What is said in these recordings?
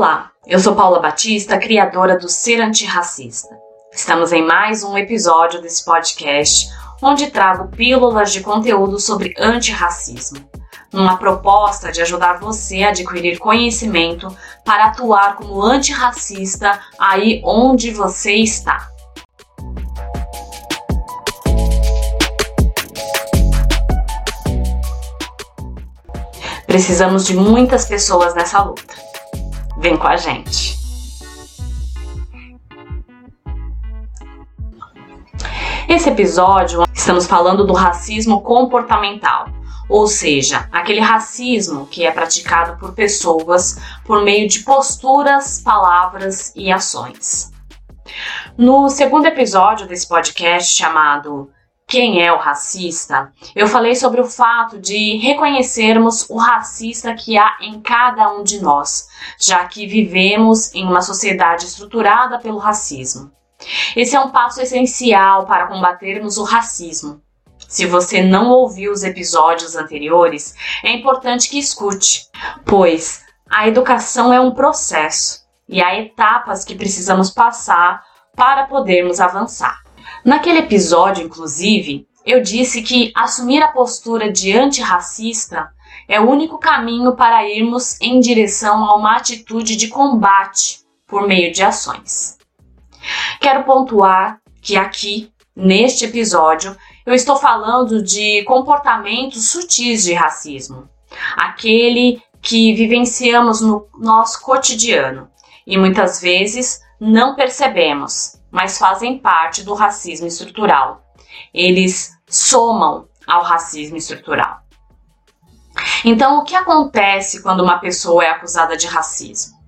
Olá, eu sou Paula Batista, criadora do Ser Antirracista. Estamos em mais um episódio desse podcast, onde trago pílulas de conteúdo sobre antirracismo, numa proposta de ajudar você a adquirir conhecimento para atuar como antirracista aí onde você está. Precisamos de muitas pessoas nessa luta. Vem com a gente. Esse episódio estamos falando do racismo comportamental, ou seja, aquele racismo que é praticado por pessoas por meio de posturas, palavras e ações. No segundo episódio desse podcast chamado quem é o racista, eu falei sobre o fato de reconhecermos o racista que há em cada um de nós, já que vivemos em uma sociedade estruturada pelo racismo. Esse é um passo essencial para combatermos o racismo. Se você não ouviu os episódios anteriores, é importante que escute, pois a educação é um processo e há etapas que precisamos passar para podermos avançar. Naquele episódio, inclusive, eu disse que assumir a postura de antirracista é o único caminho para irmos em direção a uma atitude de combate por meio de ações. Quero pontuar que aqui, neste episódio, eu estou falando de comportamentos sutis de racismo, aquele que vivenciamos no nosso cotidiano e muitas vezes não percebemos mas fazem parte do racismo estrutural. Eles somam ao racismo estrutural. Então, o que acontece quando uma pessoa é acusada de racismo?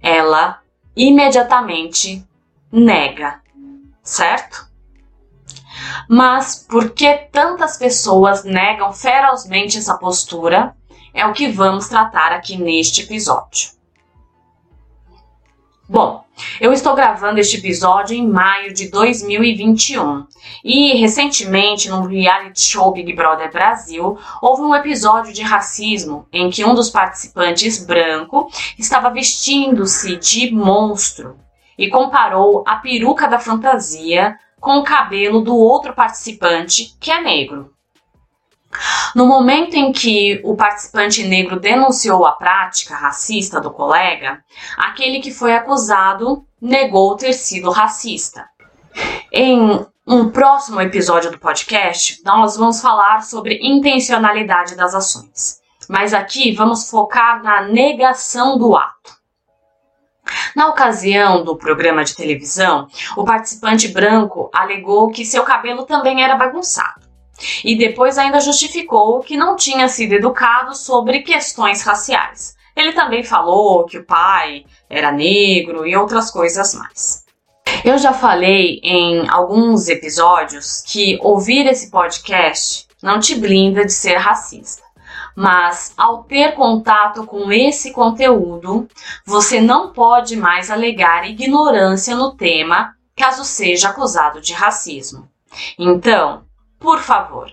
Ela imediatamente nega, certo? Mas por que tantas pessoas negam ferozmente essa postura? É o que vamos tratar aqui neste episódio. Bom, eu estou gravando este episódio em maio de 2021 e recentemente no reality show Big Brother Brasil houve um episódio de racismo em que um dos participantes branco estava vestindo-se de monstro e comparou a peruca da fantasia com o cabelo do outro participante que é negro. No momento em que o participante negro denunciou a prática racista do colega, aquele que foi acusado negou ter sido racista. Em um próximo episódio do podcast, nós vamos falar sobre intencionalidade das ações. Mas aqui vamos focar na negação do ato. Na ocasião do programa de televisão, o participante branco alegou que seu cabelo também era bagunçado. E depois ainda justificou que não tinha sido educado sobre questões raciais. Ele também falou que o pai era negro e outras coisas mais. Eu já falei em alguns episódios que ouvir esse podcast não te blinda de ser racista. Mas ao ter contato com esse conteúdo, você não pode mais alegar ignorância no tema caso seja acusado de racismo. Então, por favor,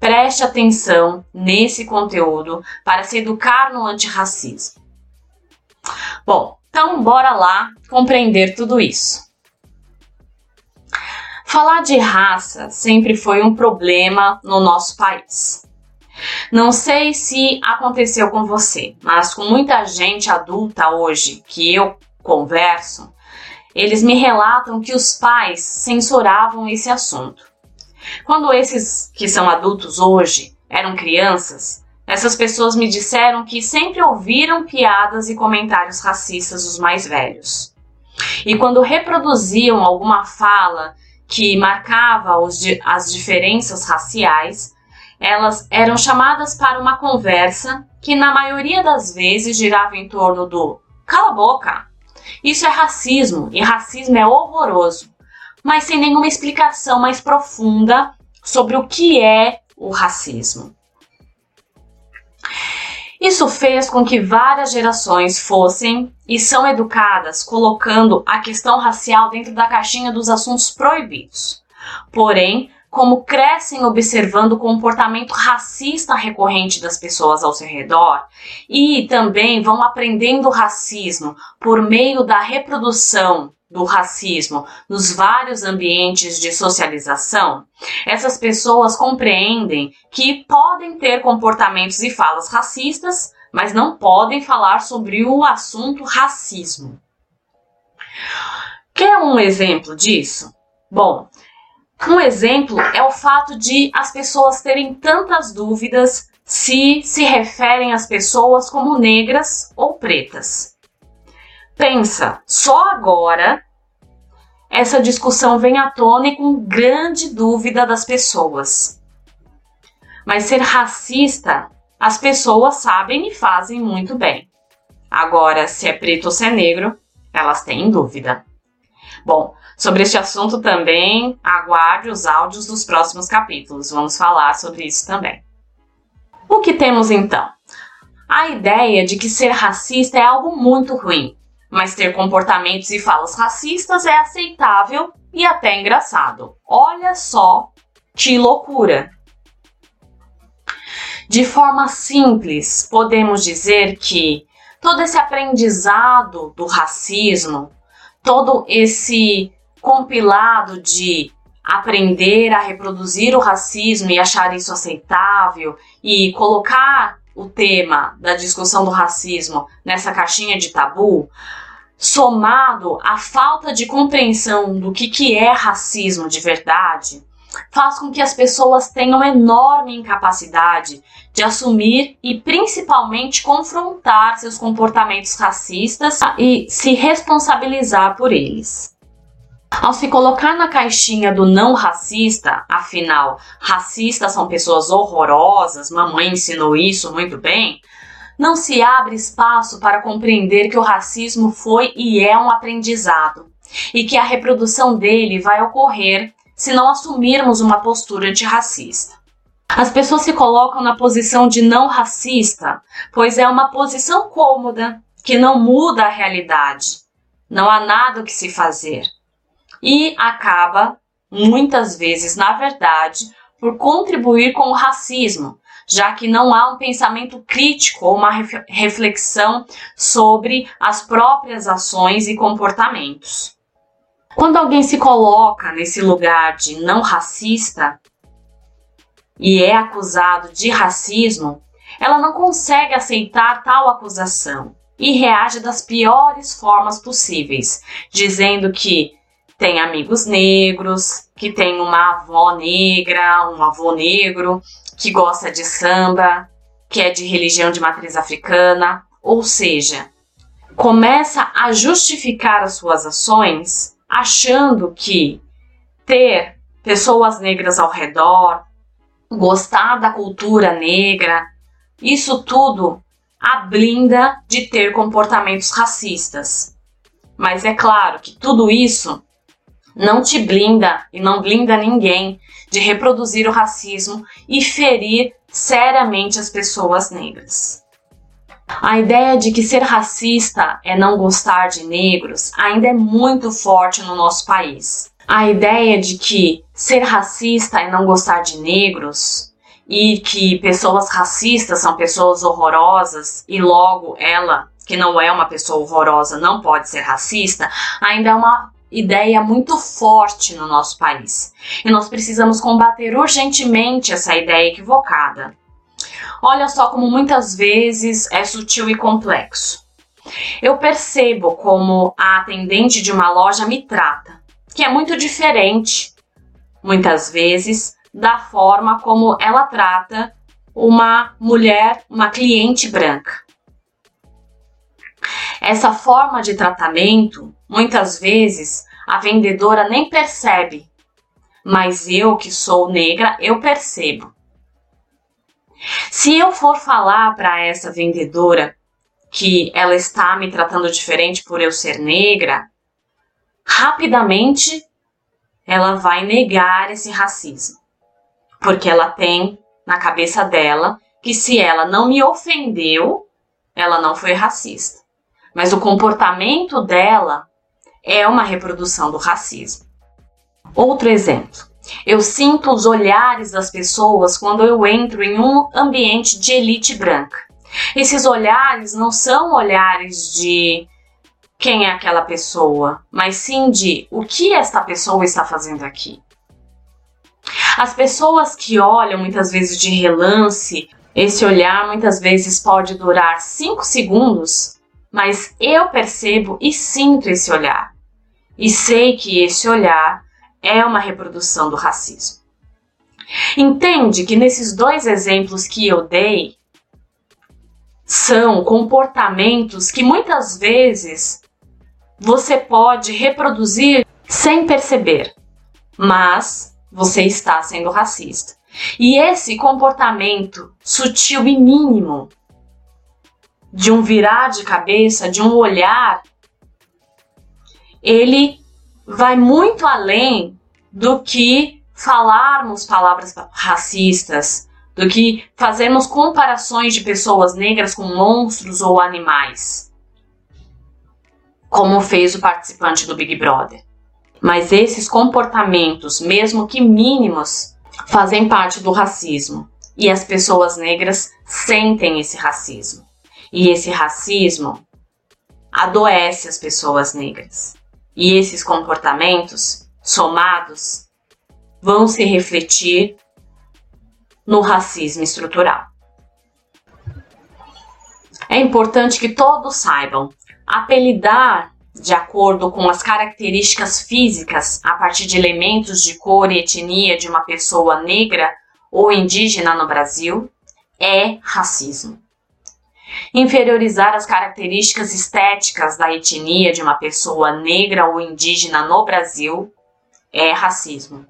preste atenção nesse conteúdo para se educar no antirracismo. Bom, então bora lá compreender tudo isso. Falar de raça sempre foi um problema no nosso país. Não sei se aconteceu com você, mas com muita gente adulta hoje que eu converso, eles me relatam que os pais censuravam esse assunto. Quando esses que são adultos hoje eram crianças, essas pessoas me disseram que sempre ouviram piadas e comentários racistas dos mais velhos. E quando reproduziam alguma fala que marcava os, as diferenças raciais, elas eram chamadas para uma conversa que, na maioria das vezes, girava em torno do cala a boca. Isso é racismo e racismo é horroroso mas sem nenhuma explicação mais profunda sobre o que é o racismo. Isso fez com que várias gerações fossem e são educadas colocando a questão racial dentro da caixinha dos assuntos proibidos. Porém, como crescem observando o comportamento racista recorrente das pessoas ao seu redor e também vão aprendendo racismo por meio da reprodução do racismo nos vários ambientes de socialização, essas pessoas compreendem que podem ter comportamentos e falas racistas, mas não podem falar sobre o assunto racismo. Quer um exemplo disso? Bom, um exemplo é o fato de as pessoas terem tantas dúvidas se se referem às pessoas como negras ou pretas. Pensa, só agora essa discussão vem à tona e com grande dúvida das pessoas. Mas ser racista, as pessoas sabem e fazem muito bem. Agora, se é preto ou se é negro, elas têm dúvida. Bom, sobre este assunto também, aguarde os áudios dos próximos capítulos. Vamos falar sobre isso também. O que temos então? A ideia de que ser racista é algo muito ruim, mas ter comportamentos e falas racistas é aceitável e até engraçado. Olha só que loucura! De forma simples, podemos dizer que todo esse aprendizado do racismo, todo esse compilado de aprender a reproduzir o racismo e achar isso aceitável e colocar o tema da discussão do racismo nessa caixinha de tabu, somado à falta de compreensão do que, que é racismo de verdade, faz com que as pessoas tenham enorme incapacidade de assumir e principalmente confrontar seus comportamentos racistas e se responsabilizar por eles. Ao se colocar na caixinha do não racista, afinal, racistas são pessoas horrorosas, mamãe ensinou isso muito bem, não se abre espaço para compreender que o racismo foi e é um aprendizado e que a reprodução dele vai ocorrer se não assumirmos uma postura antirracista. As pessoas se colocam na posição de não racista, pois é uma posição cômoda que não muda a realidade. Não há nada o que se fazer. E acaba, muitas vezes, na verdade, por contribuir com o racismo, já que não há um pensamento crítico ou uma reflexão sobre as próprias ações e comportamentos. Quando alguém se coloca nesse lugar de não racista e é acusado de racismo, ela não consegue aceitar tal acusação e reage das piores formas possíveis, dizendo que tem amigos negros, que tem uma avó negra, um avô negro, que gosta de samba, que é de religião de matriz africana, ou seja, começa a justificar as suas ações achando que ter pessoas negras ao redor, gostar da cultura negra, isso tudo a blinda de ter comportamentos racistas. Mas é claro que tudo isso não te blinda e não blinda ninguém de reproduzir o racismo e ferir seriamente as pessoas negras. A ideia de que ser racista é não gostar de negros ainda é muito forte no nosso país. A ideia de que ser racista é não gostar de negros e que pessoas racistas são pessoas horrorosas e logo ela, que não é uma pessoa horrorosa, não pode ser racista, ainda é uma ideia muito forte no nosso país. E nós precisamos combater urgentemente essa ideia equivocada. Olha só como muitas vezes é sutil e complexo. Eu percebo como a atendente de uma loja me trata, que é muito diferente, muitas vezes, da forma como ela trata uma mulher, uma cliente branca. Essa forma de tratamento, muitas vezes, a vendedora nem percebe, mas eu que sou negra, eu percebo. Se eu for falar para essa vendedora que ela está me tratando diferente por eu ser negra, rapidamente ela vai negar esse racismo. Porque ela tem na cabeça dela que se ela não me ofendeu, ela não foi racista mas o comportamento dela é uma reprodução do racismo. Outro exemplo: Eu sinto os olhares das pessoas quando eu entro em um ambiente de elite branca. Esses olhares não são olhares de quem é aquela pessoa, mas sim de o que esta pessoa está fazendo aqui. As pessoas que olham muitas vezes de relance, esse olhar muitas vezes pode durar 5 segundos, mas eu percebo e sinto esse olhar. E sei que esse olhar é uma reprodução do racismo. Entende que nesses dois exemplos que eu dei são comportamentos que muitas vezes você pode reproduzir sem perceber, mas você está sendo racista. E esse comportamento sutil e mínimo de um virar de cabeça, de um olhar, ele vai muito além do que falarmos palavras racistas, do que fazermos comparações de pessoas negras com monstros ou animais, como fez o participante do Big Brother. Mas esses comportamentos, mesmo que mínimos, fazem parte do racismo e as pessoas negras sentem esse racismo. E esse racismo adoece as pessoas negras. E esses comportamentos, somados, vão se refletir no racismo estrutural. É importante que todos saibam apelidar de acordo com as características físicas a partir de elementos de cor e etnia de uma pessoa negra ou indígena no Brasil é racismo. Inferiorizar as características estéticas da etnia de uma pessoa negra ou indígena no Brasil é racismo.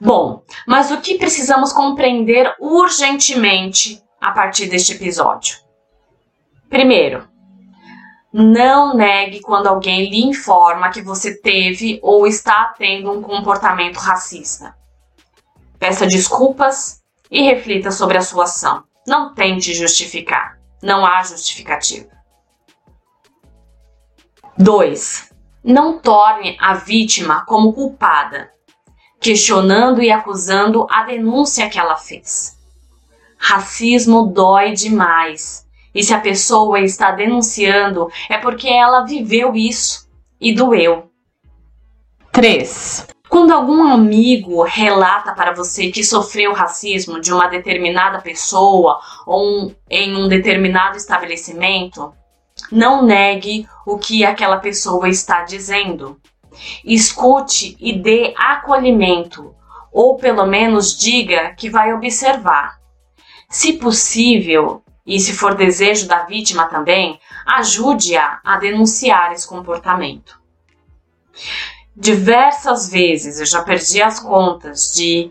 Bom, mas o que precisamos compreender urgentemente a partir deste episódio? Primeiro, não negue quando alguém lhe informa que você teve ou está tendo um comportamento racista. Peça desculpas e reflita sobre a sua ação. Não tente justificar. Não há justificativa. 2. Não torne a vítima como culpada, questionando e acusando a denúncia que ela fez. Racismo dói demais. E se a pessoa está denunciando, é porque ela viveu isso e doeu. 3. Quando algum amigo relata para você que sofreu racismo de uma determinada pessoa ou um, em um determinado estabelecimento, não negue o que aquela pessoa está dizendo. Escute e dê acolhimento, ou pelo menos diga que vai observar. Se possível, e se for desejo da vítima também, ajude-a a denunciar esse comportamento diversas vezes, eu já perdi as contas de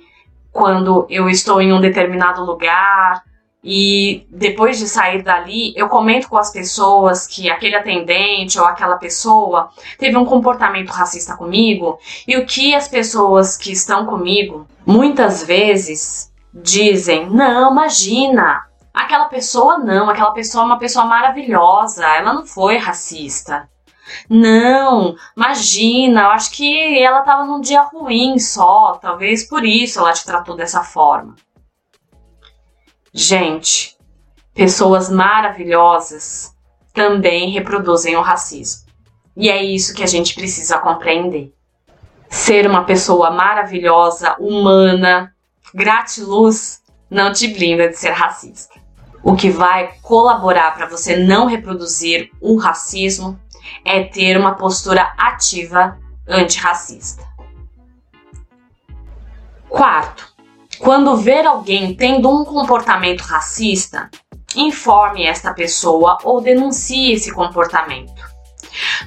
quando eu estou em um determinado lugar e depois de sair dali, eu comento com as pessoas que aquele atendente ou aquela pessoa teve um comportamento racista comigo e o que as pessoas que estão comigo muitas vezes dizem: "Não, imagina, aquela pessoa não, aquela pessoa é uma pessoa maravilhosa, ela não foi racista". Não, imagina, eu acho que ela estava num dia ruim só, talvez por isso ela te tratou dessa forma. Gente, pessoas maravilhosas também reproduzem o racismo. E é isso que a gente precisa compreender. Ser uma pessoa maravilhosa, humana, gratiluz, não te blinda de ser racista. O que vai colaborar para você não reproduzir o racismo é ter uma postura ativa antirracista. Quarto, quando ver alguém tendo um comportamento racista, informe esta pessoa ou denuncie esse comportamento.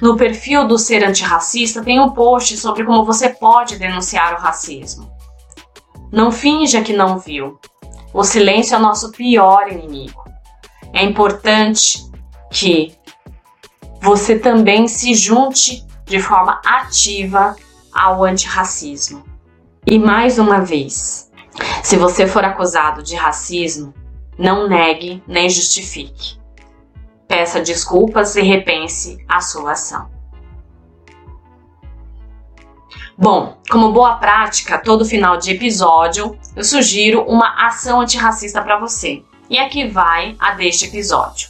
No perfil do Ser Antirracista tem um post sobre como você pode denunciar o racismo. Não finja que não viu. O silêncio é o nosso pior inimigo. É importante que você também se junte de forma ativa ao antirracismo. E mais uma vez, se você for acusado de racismo, não negue nem justifique. Peça desculpas e repense a sua ação. Bom, como boa prática, todo final de episódio eu sugiro uma ação antirracista para você. E aqui vai a deste episódio.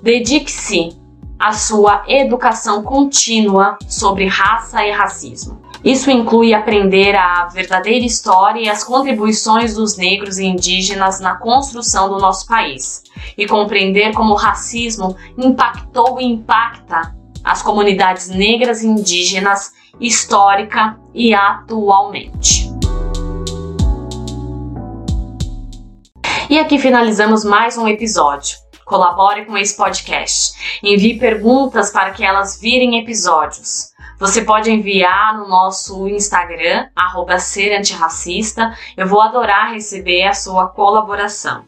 Dedique-se à sua educação contínua sobre raça e racismo. Isso inclui aprender a verdadeira história e as contribuições dos negros e indígenas na construção do nosso país e compreender como o racismo impactou e impacta as comunidades negras e indígenas histórica e atualmente. E aqui finalizamos mais um episódio. Colabore com esse podcast. Envie perguntas para que elas virem episódios. Você pode enviar no nosso Instagram, arroba ser antirracista. Eu vou adorar receber a sua colaboração.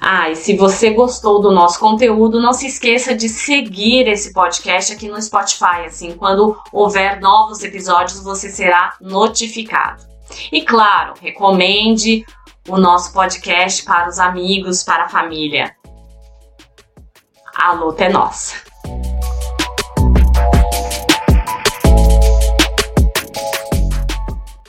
Ah, e se você gostou do nosso conteúdo, não se esqueça de seguir esse podcast aqui no Spotify. Assim, quando houver novos episódios, você será notificado. E claro, recomende o nosso podcast para os amigos, para a família. A luta é nossa.